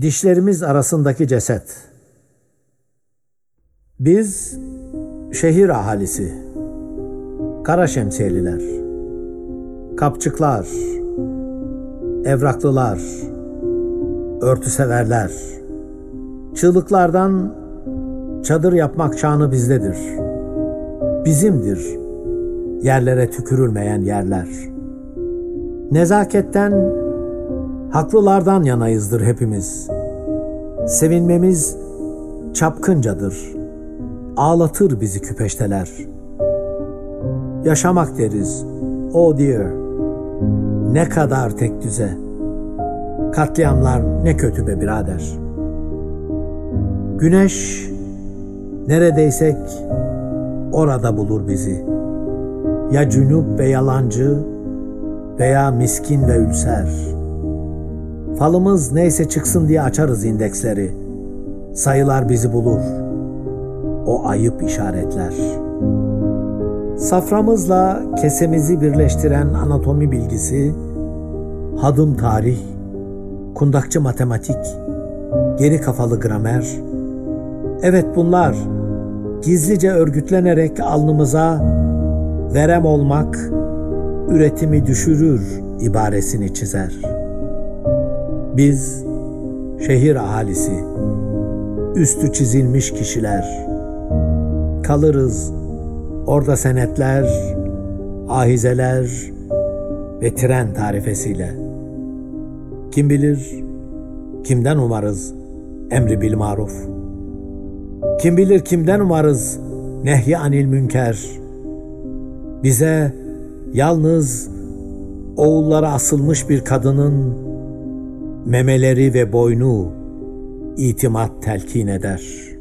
Dişlerimiz arasındaki ceset. Biz şehir ahalisi, kara şemsiyeliler, kapçıklar, evraklılar, örtüseverler, çığlıklardan çadır yapmak çağını bizdedir. Bizimdir yerlere tükürülmeyen yerler. Nezaketten, haklılardan yanayızdır hepimiz. Sevinmemiz çapkıncadır. Ağlatır bizi küpeşteler. Yaşamak deriz. Oh dear. Ne kadar tek düze. Katliamlar ne kötü be birader. Güneş neredeysek orada bulur bizi. Ya cünüp ve yalancı veya miskin ve ülser. Falımız neyse çıksın diye açarız indeksleri. Sayılar bizi bulur. O ayıp işaretler. Saframızla kesemizi birleştiren anatomi bilgisi, hadım tarih, kundakçı matematik, geri kafalı gramer. Evet bunlar gizlice örgütlenerek alnımıza verem olmak üretimi düşürür ibaresini çizer. Biz şehir ahalisi, üstü çizilmiş kişiler kalırız orada senetler, ahizeler ve tren tarifesiyle. Kim bilir kimden umarız emri bil maruf. Kim bilir kimden umarız nehy anil münker. Bize yalnız oğullara asılmış bir kadının memeleri ve boynu itimat telkin eder.''